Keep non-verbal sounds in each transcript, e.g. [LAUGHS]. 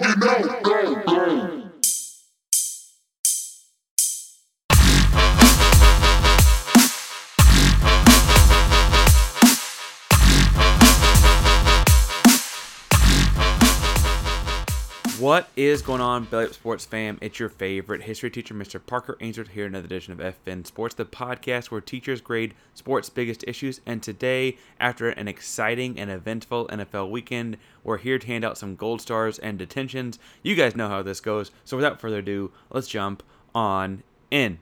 You know, What is going on, Belly Up Sports fam? It's your favorite history teacher, Mr. Parker Ainsworth, here in another edition of FN Sports, the podcast where teachers grade sports' biggest issues. And today, after an exciting and eventful NFL weekend, we're here to hand out some gold stars and detentions. You guys know how this goes. So without further ado, let's jump on in.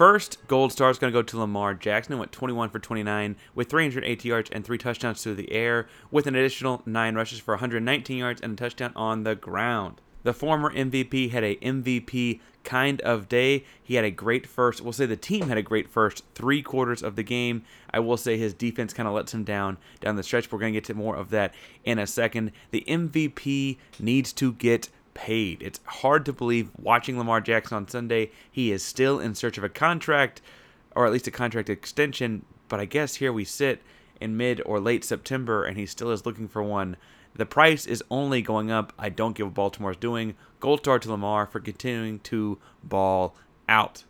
First gold star is going to go to Lamar Jackson, who went 21 for 29 with 380 yards and three touchdowns through the air, with an additional nine rushes for 119 yards and a touchdown on the ground. The former MVP had a MVP kind of day. He had a great first, we'll say the team had a great first three quarters of the game. I will say his defense kind of lets him down down the stretch. We're going to get to more of that in a second. The MVP needs to get paid. It's hard to believe watching Lamar Jackson on Sunday. He is still in search of a contract, or at least a contract extension. But I guess here we sit in mid or late September, and he still is looking for one. The price is only going up. I don't give what Baltimore's doing. Gold star to Lamar for continuing to ball out.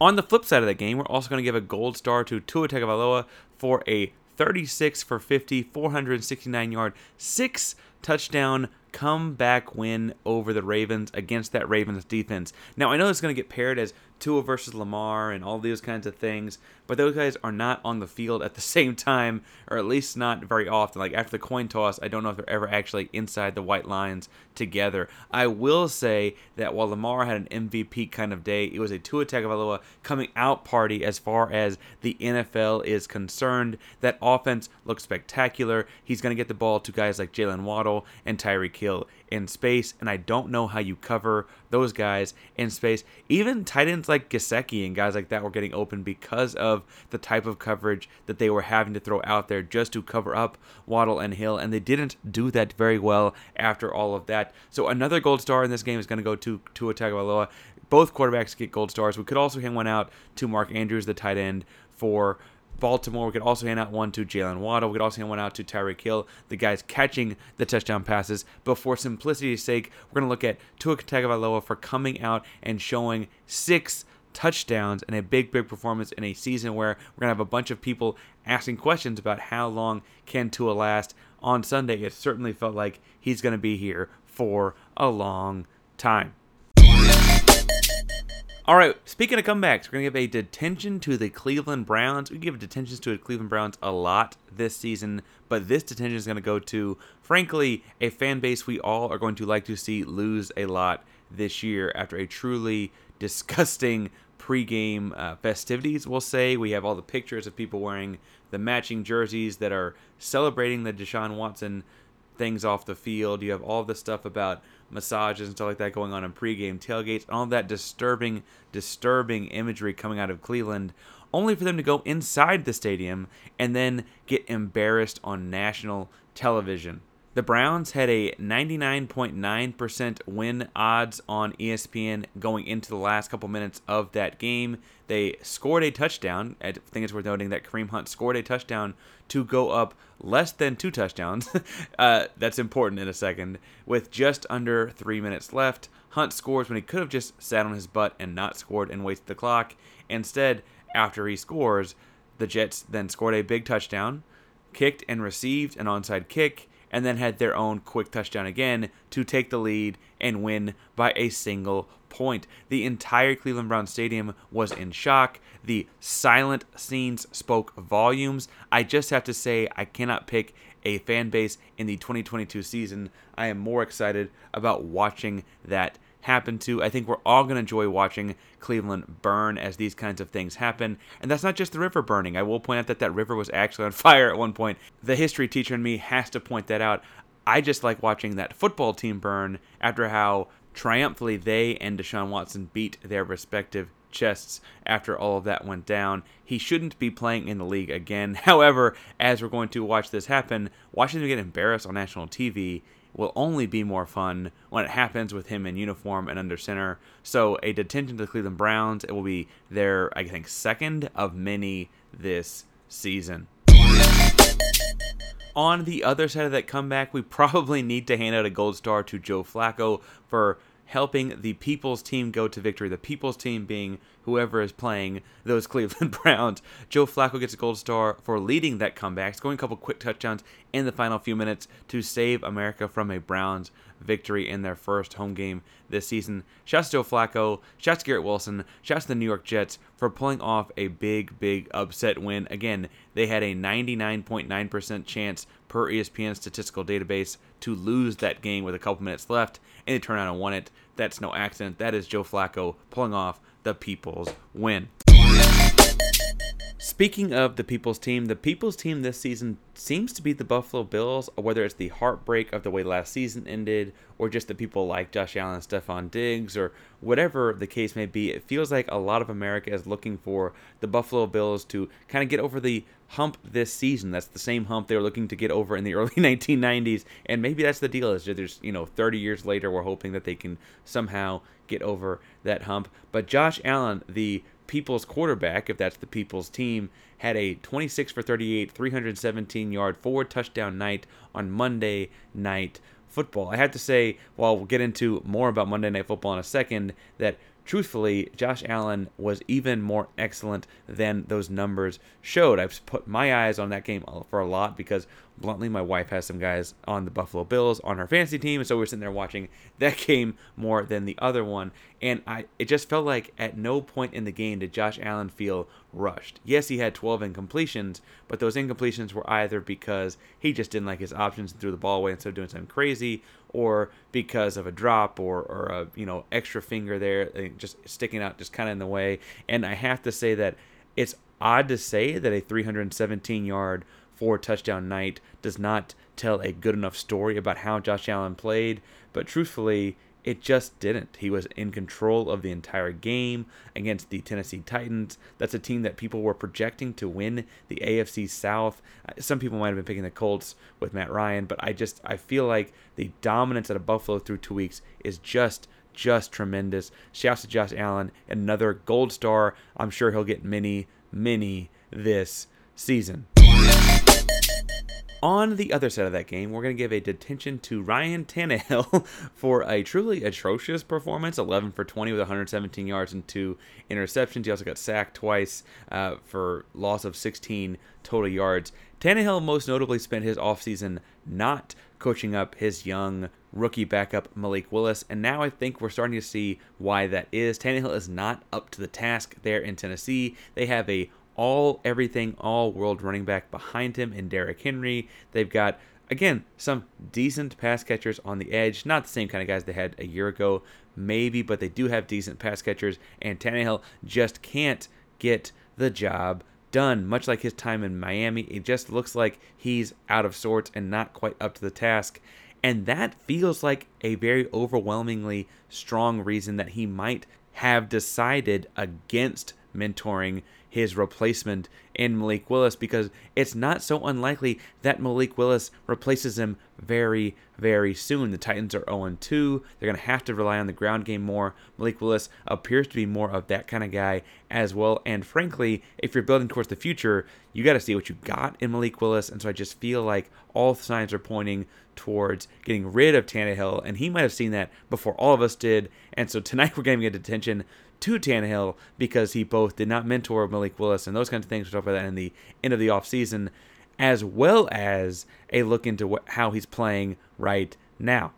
On the flip side of the game, we're also going to give a gold star to Tua Tagovailoa for a 36 for 50, 469 yard, six touchdown comeback win over the Ravens against that Ravens defense. Now, I know it's going to get paired as Tua versus Lamar and all these kinds of things, but those guys are not on the field at the [LAUGHS] same time, or at least not very often. Like after the coin toss, I don't know if they're ever actually inside the white lines together. I will say that while Lamar had an MVP kind of day, it was a Tua Tagovailoa coming out party as far as the NFL is concerned. That offense looks spectacular. He's going to get the ball to guys like Jalen Waddle and Tyreek Hill in space, and I don't know how you cover those guys in space. Even tight ends like Gesicki and guys like that were getting open because of the type of coverage that they were having to throw out there just to cover up Waddle and Hill, and they didn't do that very well after all of that. So another gold star in this game is going to go to Tua Tagovailoa. Both quarterbacks get gold stars. We could also hand one out to Mark Andrews, the tight end for Baltimore. We could also hand out one to Jalen Waddle. We could also hand one out to Tyreek Hill, the guys catching the touchdown passes. But for simplicity's sake, we're going to look at Tua Tagovailoa for coming out and showing six touchdowns and a big, big performance in a season where we're going to have a bunch of people asking questions about how long can Tua last. On Sunday, it certainly felt like he's going to be here for a long time. All right, speaking of comebacks, we're going to give a detention to the Cleveland Browns. We give detentions to the Cleveland Browns a lot this season, but this detention is going to go to, frankly, a fan base we all are going to like to see lose a lot this year after a truly disgusting pregame uh, festivities, we'll say. We have all the pictures of people wearing the matching jerseys that are celebrating the Deshaun Watson things off the field. You have all the stuff about massages and stuff like that going on in pregame tailgates, all that disturbing, disturbing imagery coming out of Cleveland, only for them to go inside the stadium and then get embarrassed on national television. The Browns had a 99.9% win odds on ESPN going into the last couple minutes of that game. They scored a touchdown. I think it's worth noting that Kareem Hunt scored a touchdown to go up less than two touchdowns. [LAUGHS] uh, that's important in a second. With just under three minutes left, Hunt scores when he could have just sat on his butt and not scored and wasted the clock. Instead, after he scores, the Jets then scored a big touchdown, kicked and received an onside kick and then had their own quick touchdown again to take the lead and win by a single point. The entire Cleveland Brown Stadium was in shock. The silent scenes spoke volumes. I just have to say, I cannot pick a fan base in the 2022 season. I am more excited about watching that happen to. I think we're all going to enjoy watching Cleveland burn as these kinds of things happen. And that's not just the river burning. I will point out that that river was actually on [LAUGHS] fire at one point. The history teacher in me has to point that out. I just like watching that football team burn after how triumphantly they and Deshaun Watson beat their respective chests after all of that went down. He shouldn't be playing in the league again. [LAUGHS] However, as we're going to watch this happen, watching them get embarrassed on national TV will only be more fun when it happens with him in uniform and under center. So a detention to the Cleveland Browns, it will be their I think second of many this season. On the other side of that comeback, we [LAUGHS] probably need to hand out a gold star to Joe Flacco for helping the people's team go to victory. The people's team being whoever is playing those [LAUGHS] Cleveland Browns. Joe Flacco gets a gold star for leading that comeback, scoring a couple quick touchdowns in the final few minutes to save America from a Browns victory in their first home game this season. Shouts to Joe Flacco, shouts to Garrett Wilson, shouts to the New York Jets for pulling off a big, big upset win. Again, they had a 99.9% chance per ESPN statistical database to lose that game with a couple minutes left, and they turned out and won it. That's no accident. That is Joe Flacco pulling off the People's win. Speaking of the People's team, the People's team this season seems to be the Buffalo Bills, whether it's the heartbreak of the way last season ended, or just the people like Josh Allen, Stefon Diggs, or whatever the case may be. It feels like a lot of America is looking for the Buffalo Bills to kind of get over the hump this season. That's the same hump they were looking to get over in the [LAUGHS] early 1990s, and maybe that's the deal. Is that there's you know 30 years later, we're hoping that they can somehow get over that hump. But Josh Allen, the people's quarterback, if that's the people's team, had a 26 for 38, 317 yard, four touchdown night on Monday night football. I have to say, while we'll get into more about Monday night football in a second, that truthfully, Josh Allen was even more excellent than those numbers showed. I've put my eyes on that game for a lot because, bluntly, my wife has some guys on the Buffalo Bills on her fantasy team, and so we're sitting there watching that game more than the other one. And I, it just felt like at no point in the game did Josh Allen feel rushed. Yes, he had 12 incompletions, but those incompletions were either because he just didn't like his options and threw the ball away instead of doing something crazy, or because of a drop or, or a you know extra finger there uh, just sticking out just kind of in the way. And i have to say that it's odd to say that a 317 yard four touchdown night does not tell a good enough story about how josh allen played. But truthfully it just didn't. He was in control of the entire game against the Tennessee Titans. That's a team that people were projecting to win the AFC South. Uh, some people might have been picking the Colts with Matt Ryan, but I just I feel like the dominance out of Buffalo through two weeks is just just tremendous. Shouts to Josh Allen, another gold star. I'm sure he'll get many, many this season. On the other side of that game, we're going to give a detention to Ryan Tannehill [LAUGHS] for a truly atrocious performance 11 for 20 with 117 yards and two interceptions. He also got sacked twice uh, for loss of 16 total yards. Tannehill most notably spent his offseason not coaching up his young rookie backup Malik Willis, and now I think we're starting to see why that is. Tannehill is not up to the task there in Tennessee. They have a all everything all world running back behind him in Derrick Henry. They've got again some decent pass catchers on the edge, not the same kind of guys they had a year ago, maybe, but they do have decent pass catchers, and Tannehill just can't get the job done. Much like his time in Miami, it just looks like he's out of sorts and not quite up to the task. And that feels like a very overwhelmingly strong reason that he might have decided against mentoring his replacement in Malik Willis because it's not so unlikely that Malik Willis replaces him very, very soon. The Titans are 0 2. They're going to have to rely on the ground game more. Malik Willis appears to be more of that kind of guy as well. And frankly, if you're building towards the future, you got to see what you got in Malik Willis. And so I just feel like all signs are pointing towards getting rid of Tannehill. And he might have seen that before all of us did. And so tonight [LAUGHS] we're going to get attention to Tannehill because he both did not mentor Malik Willis and those kinds of things. We'll about that in the end of the offseason, as well as a look into what, how he's playing right now.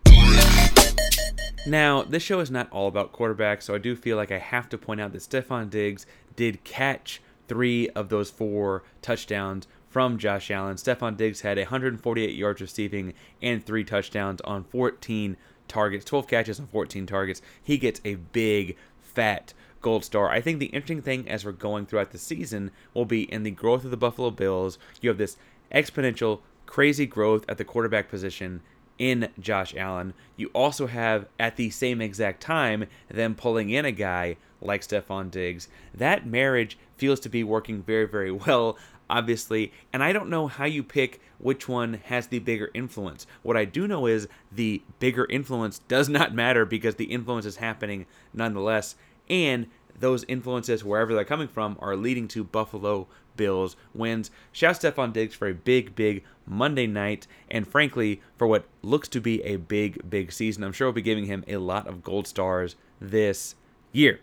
Now, this show is not all about quarterbacks, so I do feel like I have to point out that Stefon Diggs did catch three of those four touchdowns from Josh Allen. Stefon Diggs had 148 yards receiving and three touchdowns on 14 targets, 12 catches on 14 targets. He gets a big fat gold star. I think the interesting thing as we're going throughout the season will be in the growth of the Buffalo Bills. You have this exponential, crazy growth at the quarterback position in Josh Allen. You also have at the same exact time them pulling in a guy like Stefon Diggs. That marriage feels to be working very, very well, obviously. And I don't know how you pick which one has the bigger influence. What I do know is the bigger influence does not matter because the influence is happening nonetheless. And those influences, wherever they're coming from, are leading to Buffalo Bills wins. Shout Stefon Diggs for a big, big Monday night, and frankly, for what looks to be a big, big season. I'm sure we'll be giving him a lot of gold stars this year.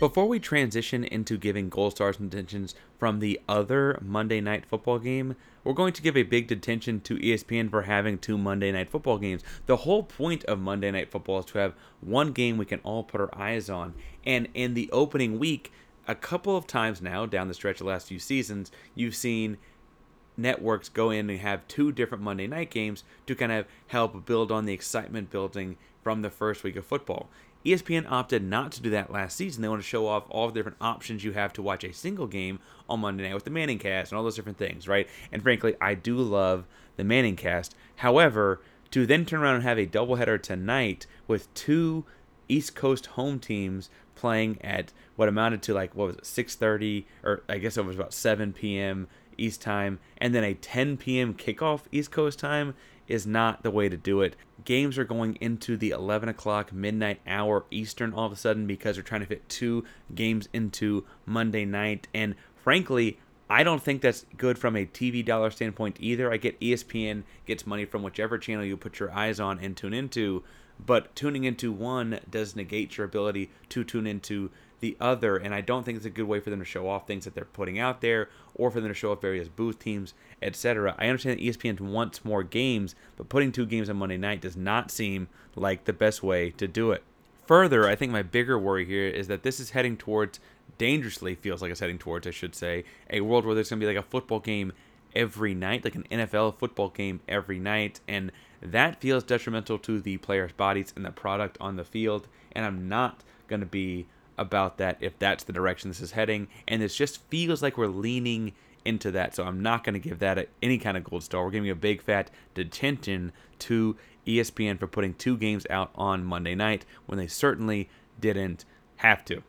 Before we transition into giving gold stars and detentions from the other Monday night football game, we're going to give a big detention to ESPN for having two Monday night football games. The whole point of Monday night football is to have one game we can all put our eyes on. And in the opening week, a couple of times now down the stretch of the last few seasons, you've seen networks go in and have two different Monday night games to kind of help build on the excitement building from the first week of football. ESPN opted not to do that last season. They want to show off all the different options you have to watch a single game on Monday night with the ManningCast and all those different things, right? And frankly, I do love the ManningCast. However, to then turn around and have a doubleheader tonight with two East Coast home teams playing at what amounted to like what was it 6:30 or I guess it was about 7 p.m. East time and then a 10 p.m. kickoff East Coast time is not the way to do it. Games are going into the 11 o'clock midnight hour Eastern all of a sudden because they're trying to fit two games into Monday night. And frankly, I don't think that's good from a TV dollar standpoint either. I get ESPN gets money from whichever channel you put your eyes on and tune into, but tuning into one does negate your ability to tune into the other. And I don't think it's a good way for them to show off things that they're putting out there or for them to show off various booth teams, etc. I understand that ESPN wants more games, but putting two games on Monday night does not seem like the best way to do it. Further, I think my bigger worry here is that this is heading towards, dangerously feels like it's heading towards, I should say, a world where there's going to be like a football game every night, like an NFL football game every night. And that feels detrimental to the players' bodies and the product on the field. And I'm not going to be about that if that's the direction this is heading. And this just feels like we're leaning into that. So I'm not going to give that any kind of gold star. We're giving a big fat detention to ESPN for putting two games out on Monday night when they certainly didn't have to.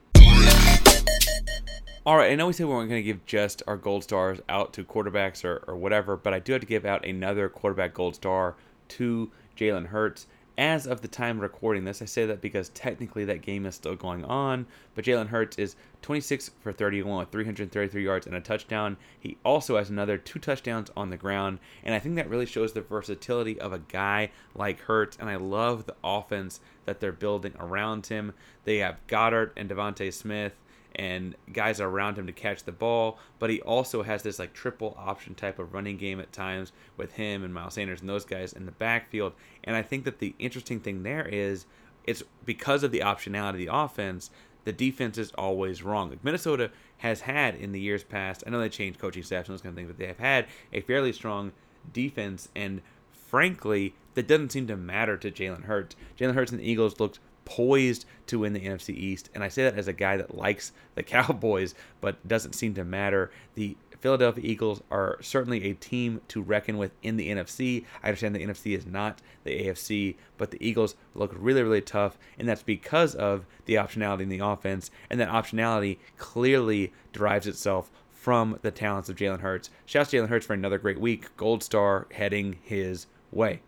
All right, I know we said we weren't going to give just our gold stars out to quarterbacks or, or whatever, but I do have to give out another quarterback gold star to Jalen Hurts as of the time recording this. I say that because technically that game is still going on, but Jalen Hurts is 26 for 31 with 333 yards and a touchdown. He also has another two touchdowns on the ground, and I think that really shows the versatility of a guy like Hurts, and I love the offense that they're building around him. They have Goedert and DeVonta Smith and guys around him to catch the ball, but he also has this like triple option type of running game at times with him and Miles Sanders and those guys in the backfield. And I think that the interesting thing there is it's because of the optionality of the offense, the defense is always wrong. Like Minnesota has had in the years past, I know they changed coaching staffs and those kind of things, but they have had a fairly strong defense and frankly, that doesn't seem to matter to Jalen Hurts. Jalen Hurts and the Eagles looked poised to win the NFC East. And I say that as a guy that likes the [LAUGHS] Cowboys, but doesn't seem to matter. The Philadelphia Eagles are certainly a team to reckon with in the NFC. I understand the NFC is not the AFC, but the Eagles look really, really tough, and that's because of the optionality in the offense, and that optionality clearly derives itself from the talents of Jalen Hurts. Shouts to Jalen Hurts for another great week. Gold star heading his way.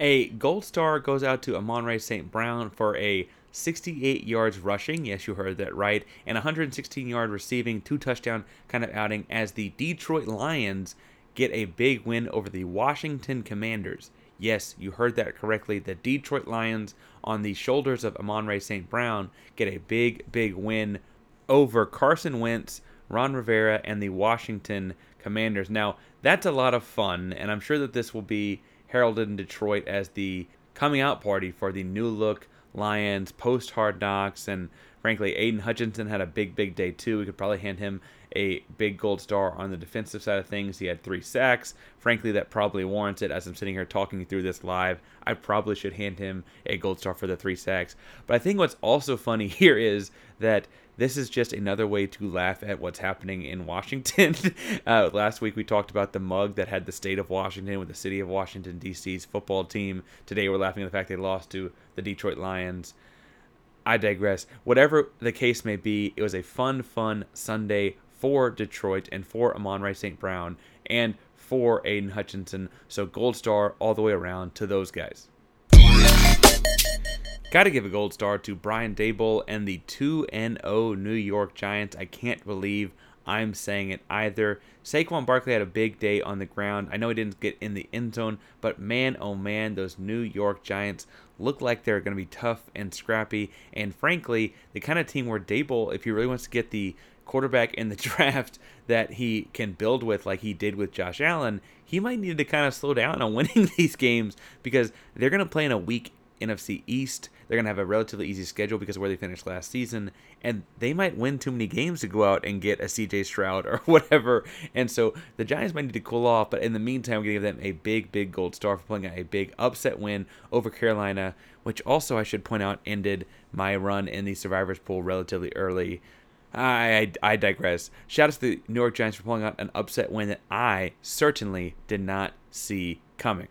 A gold star goes out to Amon-Ra St. Brown for a 68 yards rushing, yes, you heard that right, and 116 yard receiving, two touchdown kind of outing as the Detroit Lions get a big win over the Washington Commanders. Yes, you heard that correctly. The Detroit Lions, on the shoulders of Amon-Ra St. Brown, get a big, big win over Carson Wentz, Ron Rivera, and the Washington Commanders. Now, that's a lot of fun, and I'm sure that this will be heralded in Detroit as the coming out party for the new look Lions post hard knocks. And frankly, Aidan Hutchinson had a big, big day too. We could probably hand him a big gold star on the defensive side of things. He had three sacks. Frankly, that probably warrants it. As I'm sitting here talking through this live, I probably should hand him a gold star for the three sacks. But I think what's also funny [LAUGHS] here is that this is just another way to laugh at what's happening in Washington. [LAUGHS] uh, last week we talked about the mug that had the state of Washington with the city of Washington, D.C.'s football team. Today we're laughing at the fact they lost to the Detroit Lions. I digress. Whatever the case may be, it was a fun, fun Sunday for Detroit and for Amon-Ra St. Brown and for Aidan Hutchinson. So gold star all the way around to those guys. Got to give a gold star to Brian Daboll and the 2 0 New York Giants. I can't believe I'm saying it either. Saquon Barkley had a big day on the ground. I know he didn't get in the end zone, but man, oh man, those New York Giants look like they're going to be tough and scrappy. And frankly, the kind of team where Daboll, if he really wants to get the quarterback in the [LAUGHS] draft that he can build with, like he did with Josh Allen, he might need to kind of slow down on [LAUGHS] winning these games because they're going to play in a weak NFC East. They're going to have a relatively easy schedule because of where they finished last season, and they might win too many games to go out and get a CJ Stroud [LAUGHS] or whatever. And so the Giants might need to cool off, but in the meantime, we're going to give them a big, big gold star for pulling out a big upset win over Carolina, which also, I should point out, ended my run in the Survivors Pool relatively early. I, I, I digress. Shout out to the New York Giants for pulling out an upset win that I certainly did not see coming.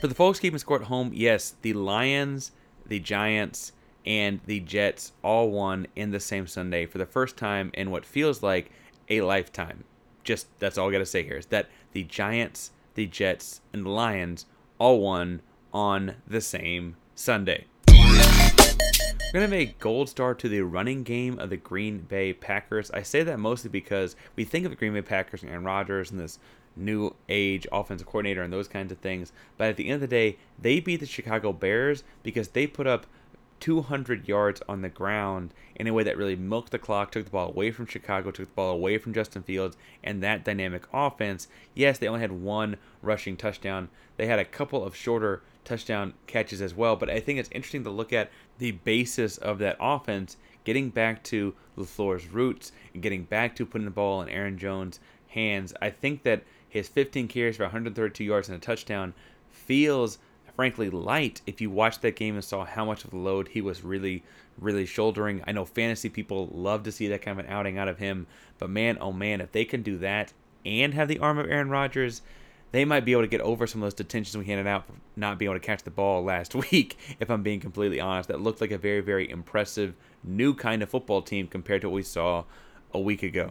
For the folks keeping score at home, yes, the Lions, the Giants, and the Jets all won in the same Sunday for the first time in what feels like a lifetime. Just that's all I got to say here is that the Giants, the Jets, and the Lions all won on the same Sunday. We're going to make gold star to the running game of the Green Bay Packers. I say that mostly because we think of the Green Bay Packers and Aaron Rodgers and this new age offensive coordinator and those kinds of things. But at the end of the day, they beat the Chicago Bears because they put up 200 yards on the ground in a way that really milked the clock, took the ball away from Chicago, took the ball away from Justin Fields, and that dynamic offense. Yes, they only had one rushing touchdown. They had a couple of shorter touchdown catches as well, but I think it's interesting to look at the basis of that offense getting back to LaFleur's roots and getting back to putting the ball in Aaron Jones' hands. I think that his 15 carries for 132 yards and a touchdown feels frankly light if you watched that game and saw how much of the load he was really really shouldering. I know fantasy people love to see that kind of an outing out of him, but man, oh man, if they can do that and have the arm of Aaron Rodgers, they might be able to get over some of those detentions we handed out for not being able to catch the ball last [LAUGHS] week, if I'm being completely honest. That looked like a very, very impressive new kind of football team compared to what we saw a week ago.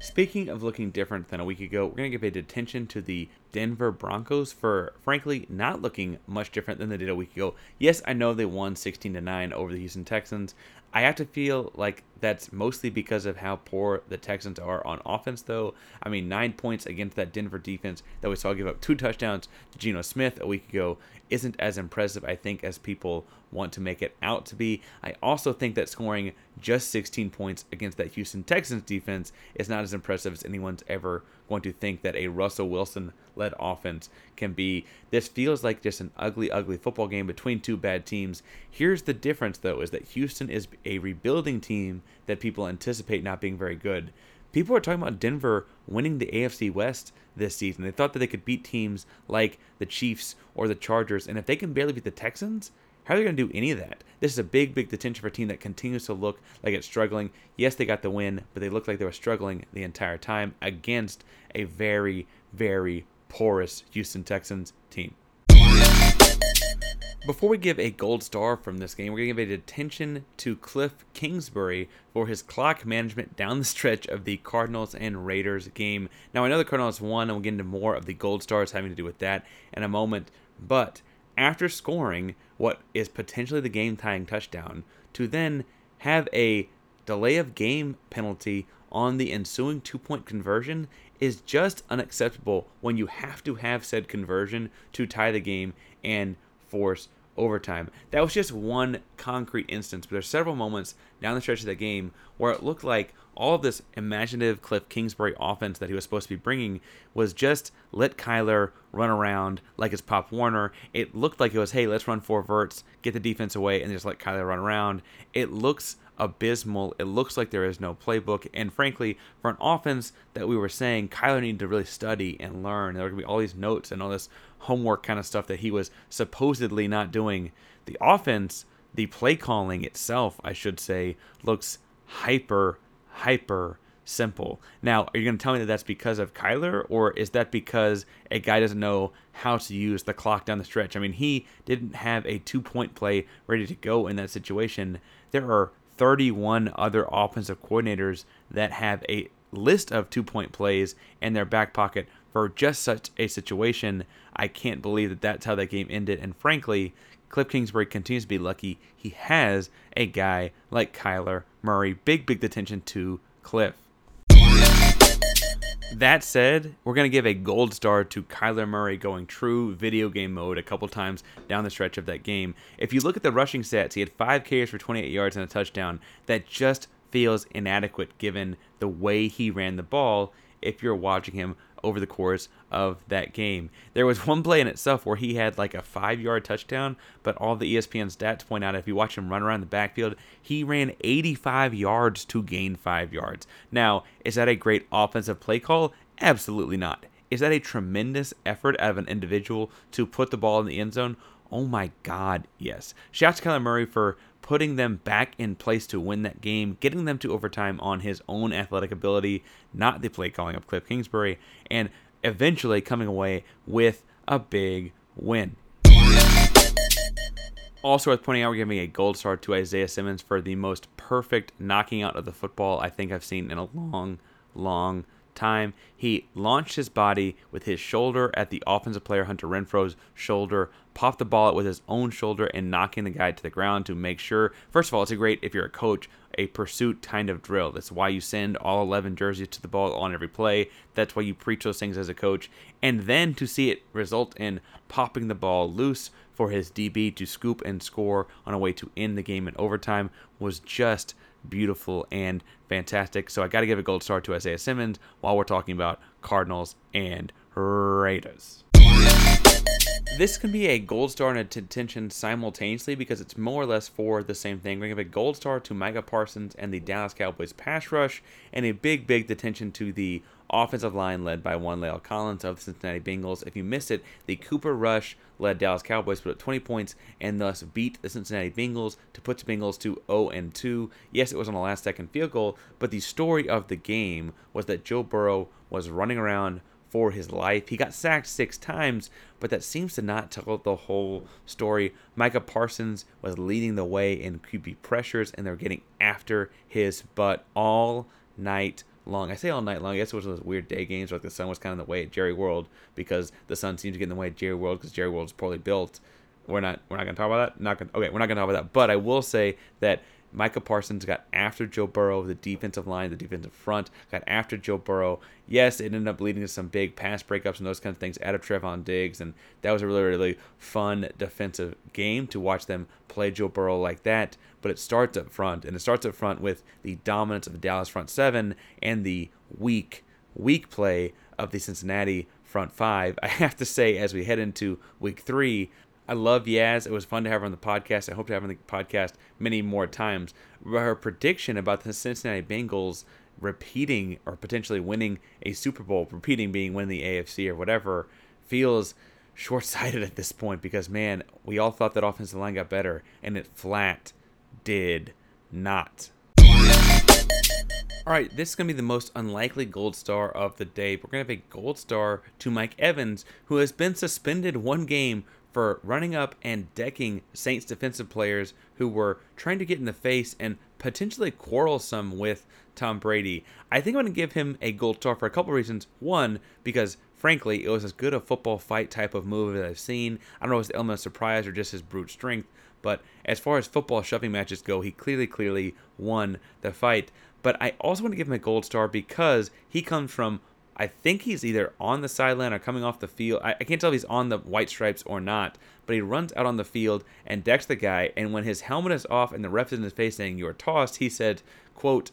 Speaking of looking different than a week ago, we're going to give a detention to the Denver Broncos for frankly not looking much different than they did a week ago. Yes, I know they won 16 to 9 over the Houston Texans. I have to feel like That's mostly because of how poor the Texans are on offense, though. I mean, nine points against that Denver defense that we saw give up two touchdowns to Geno Smith a week ago isn't as impressive, I think, as people want to make it out to be. I also think that scoring just 16 points against that Houston Texans defense is not as impressive as anyone's ever going to think that a Russell Wilson led offense can be. This feels like just an ugly, ugly football game between two bad teams. Here's the difference, though, is that Houston is a rebuilding team that people anticipate not being very good. People are talking about Denver winning the AFC West this season. They thought that they could beat teams like the Chiefs or the Chargers, and if they can barely beat the Texans, how are they going to do any of that? This is a big, big detention for a team that continues to look like it's struggling. Yes, they got the win, but they looked like they were struggling the entire time against a very, very porous Houston Texans team. Before we give a gold star from this game, we're going to give a detention to Cliff Kingsbury for his clock management down the stretch of the Cardinals and Raiders game. Now, I know the Cardinals won, and we'll get into more of the gold stars having to do with that in a moment, but after scoring what is potentially the game tying touchdown, to then have a delay of game penalty on the ensuing two point conversion is just unacceptable when you have to have said conversion to tie the game and force overtime. That was just one concrete instance, but there's several moments down the stretch of the game where it looked like all of this imaginative Cliff Kingsbury offense that he was supposed to be bringing was just let Kyler run around like it's Pop Warner. It looked like it was, hey, let's run four verts, get the defense away, and just let Kyler run around. It looks abysmal. It looks like there is no playbook. And frankly, for an offense that we were saying Kyler needed to really study and learn, there were going to be all these notes and all this homework kind of stuff that he was supposedly not doing. The offense, the play calling itself, I should say, looks hyper, hyper simple. Now, are you going to tell me that that's because of Kyler, or is that because a guy doesn't know how to use the clock down the stretch? I mean, he didn't have a two point play ready to go in that situation. There are 31 other offensive coordinators that have a list of two point plays in their back pocket for just such a situation. I can't believe that that's how that game ended. And frankly, Cliff Kingsbury continues to be lucky he has a guy like Kyler Murray. Big, big attention to Cliff. That said, we're going to give a gold star to Kyler Murray going true video game mode a couple times down the stretch of that game. If you look at the rushing stats, he had 5 carries for 28 yards and a touchdown. That just feels inadequate given the way he ran the ball if you're watching him over the course of that game. There was [LAUGHS] one play in itself where he had like a five yard touchdown, but all the ESPN stats point out if you watch him run around the backfield, he ran 85 yards to gain five yards. Now, is that a great offensive play call? Absolutely not. Is that a tremendous effort of an individual to put the ball in the end zone? Oh my God, yes. Shout out to Kyler Murray for putting them back in place to win that game, getting them to overtime on his own athletic ability, not the play calling of Cliff Kingsbury, and eventually coming away with a big win. Also worth pointing out, we're giving a gold star to Isaiah Simmons for the most perfect knocking out of the football I think I've seen in a long, long time. He launched his body with his shoulder at the offensive player Hunter Renfrow's shoulder, popped the ball out with his own shoulder, and knocking the guy to the ground to make sure. First of all, it's a great, if you're a coach, a pursuit kind of drill. That's why you send all 11 jerseys to the ball on every play. That's why you preach those things as a coach. And then to see it result in popping the ball loose for his DB to scoop and score on a way to end the game in overtime was just beautiful and fantastic. So I got to give a gold star to Isaiah Simmons while we're talking about Cardinals and Raiders. This can be a gold star and a detention simultaneously because it's more or less for the same thing. We're going to give a gold star to Micah Parsons and the Dallas Cowboys pass rush, and a big, big detention to the offensive line led by one La'el Collins of the Cincinnati Bengals. If you missed it, the Cooper Rush led Dallas Cowboys put up 20 points and thus beat the Cincinnati Bengals to put the Bengals to 0 and 2. Yes, it was on a last second field goal, but the story of the game was that Joe Burrow was running around for his life. He got sacked six times, but that seems to not tell the whole story. Micah Parsons was leading the way in QB pressures, and they're getting after his butt all night long. I say all night long. I guess it was one of those weird day games where like the sun was kind of in the way at Jerry World because the sun seems to get in the way at Jerry World because Jerry World is poorly built. We're not we're not gonna talk about that. Not gonna okay. We're not gonna talk about that. But I will say that Micah Parsons got after Joe Burrow, the defensive line, the defensive front, got after Joe Burrow. Yes, it ended up leading to some big pass breakups and those kinds of things out of Trevon Diggs, and that was a really, really fun defensive game to watch them play Joe Burrow like that. But it starts up front, and it starts up front with the dominance of the Dallas front seven and the weak, weak play of the Cincinnati front five. [LAUGHS] I have to say, as we head into week three, I love Yaz. It was fun to have her on the podcast. I hope to have her on the podcast many more times. Her prediction about the Cincinnati Bengals repeating or potentially winning a Super Bowl, repeating being winning the AFC or whatever, feels short sighted at this point because, man, we all thought that offensive line got better, and it flat did not. All right, this is going to be the most unlikely gold star of the day. We're going to have a gold star to Mike Evans, who has been suspended one game for running up and decking Saints defensive players who were trying to get in the face and potentially quarrelsome with Tom Brady. I think I'm going to give him a gold star for a couple reasons. One, because frankly, it was as good a football fight type of move as I've seen. I don't know if it's the element of surprise or just his brute strength, but as far as football shoving matches go, he clearly, clearly won the fight. But I also want to give him a gold star because he comes from I think he's either on the sideline or coming off the field. I, I, can't tell if he's on the white stripes or not, but he runs out on the field and decks the guy. And when his helmet is off and the ref is in his face saying, You're tossed, he said, quote,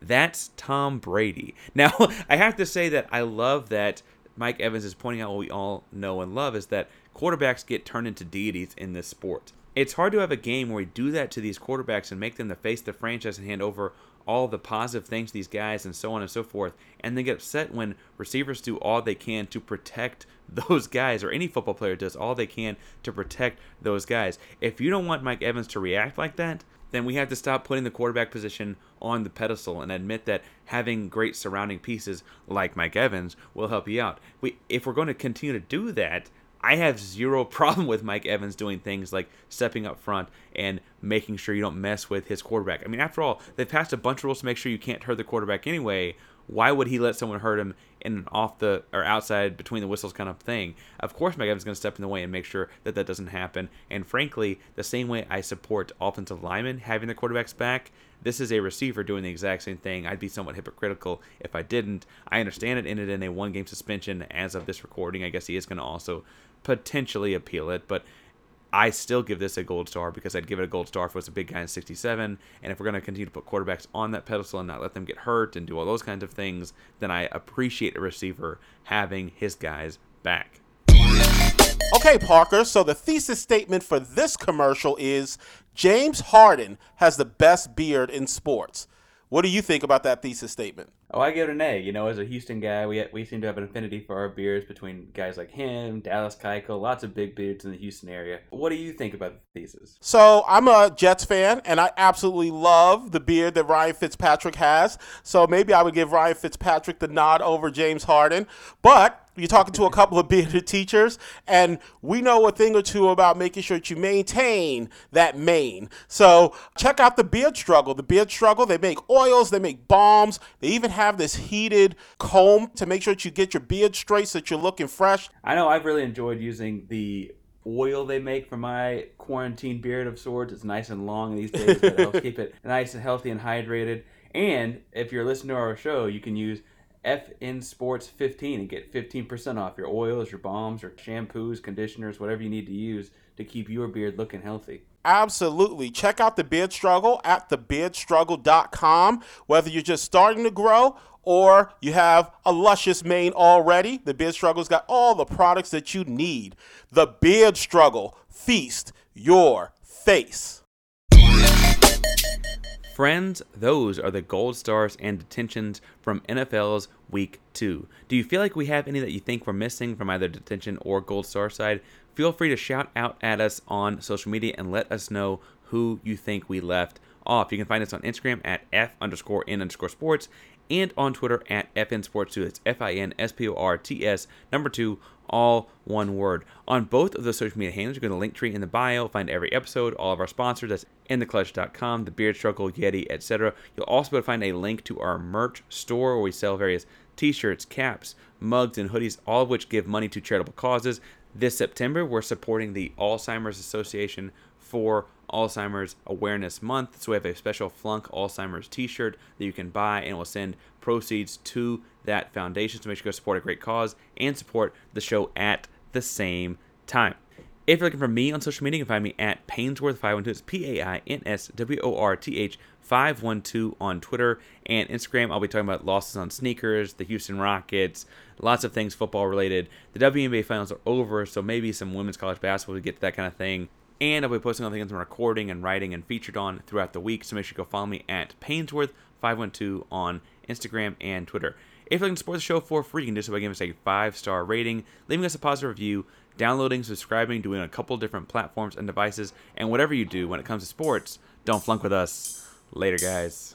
That's Tom Brady. [LAUGHS] Now, I have to say that I love that Mike Evans is pointing out what we all know and love is that quarterbacks get turned into deities in this sport. It's hard to have a game where we do that to these quarterbacks and make them the face of the franchise and hand over all the positive things to these guys and so on and so forth, and they get upset when receivers do all they can to protect [LAUGHS] those guys, or any football player does all they can to protect those guys. If you don't want Mike Evans to react like that, then we have to stop putting the quarterback position on the pedestal and admit that having great surrounding pieces like Mike Evans will help you out. We, if we're going to continue to do that, I have zero [LAUGHS] problem with Mike Evans doing things like stepping up front and making sure you don't mess with his quarterback. I mean, after all, they've passed a bunch of rules to make sure you can't hurt the quarterback anyway. Why would he let someone hurt him in an off the or outside between the whistles kind of thing? Of course, Mike Evans is going to step in the way and make sure that that doesn't happen. And frankly, the same way I support offensive linemen having the quarterbacks back, this is a receiver doing the exact same thing. I'd be somewhat hypocritical if I didn't. I understand it ended in a one game suspension as of this recording. I guess he is going to also potentially appeal it, but I still give this a gold star because I'd give it a gold star if it was a big guy in 67. And if we're going to continue to put quarterbacks on that pedestal and not let them get hurt and do all those kinds of things, then I appreciate a receiver having his guys back. Okay, Parker, so the thesis statement for this commercial is James Harden has the best beard in sports. What do you think about that thesis statement? Oh, I give it an A. You know, as a Houston guy, we we seem to have an affinity for our beards between guys like him, Dallas Keuchel, lots of big beards in the Houston area. What do you think about the thesis? So I'm a Jets fan, and I absolutely love the beard that Ryan Fitzpatrick has. So maybe I would give Ryan Fitzpatrick the nod over James Harden. But you're talking to a couple of [LAUGHS] bearded teachers, and we know a thing or two about making sure that you maintain that mane. So check out the Beard Struggle. The Beard Struggle, they make oils, they make balms, they even have this heated comb to make sure that you get your beard straight so that you're looking fresh. I know I've really enjoyed using the oil they make for my quarantine beard of sorts. It's nice and long these days, but it helps [LAUGHS] keep it nice and healthy and hydrated. And if you're listening to our show, you can use FN Sports 15 and get 15% off your oils, your balms, your shampoos, conditioners, whatever you need to use to keep your beard looking healthy. Absolutely. Check out the Beard Struggle at thebeardstruggle.com. Whether you're just starting to grow or you have a luscious mane already, the Beard Struggle's got all the products that you need. The Beard Struggle. Feast your face. Friends, those are the gold stars and detentions from NFL's Week 2. Do you feel like we have any that you think we're missing from either detention or gold star side? Feel free to shout out at us on social media and let us know who you think we left off. You can find us on Instagram at F underscore N underscore sports and on Twitter at FN Sports 2. It's F I N S P O R T S number 2 all one word. On both of the social media handles, you can go to link tree in the bio, find every episode, all of our sponsors. That's intheclutch.com, the Beard Struggle, Yeti, etc. You'll also be able to find a link to our merch store where we sell various t-shirts, caps, mugs, and hoodies, all of which give money to charitable causes. This September, we're supporting the Alzheimer's Association for Alzheimer's Awareness Month. So we have a special Flunk Alzheimer's t-shirt that you can buy and we'll send proceeds to that foundation. So make sure you go support a great cause and support the show at the same time. If you're looking for me on social media, you can find me at Painsworth512. It's P A I N S W O R T H 512 on Twitter and Instagram. I'll be talking about losses on sneakers, the Houston Rockets, lots of things football related. The WNBA finals are over, so maybe some women's college basketball to get to that kind of thing. And I'll be posting on things I'm recording and writing and featured on throughout the week. So make sure you go follow me at Painsworth512 on Instagram and Twitter. If you're looking to support the show for free, you can do so by giving us a five star rating, leaving us a positive review, downloading, subscribing, doing a couple different platforms and devices, and whatever you do when it comes to sports, don't flunk with us. Later, guys.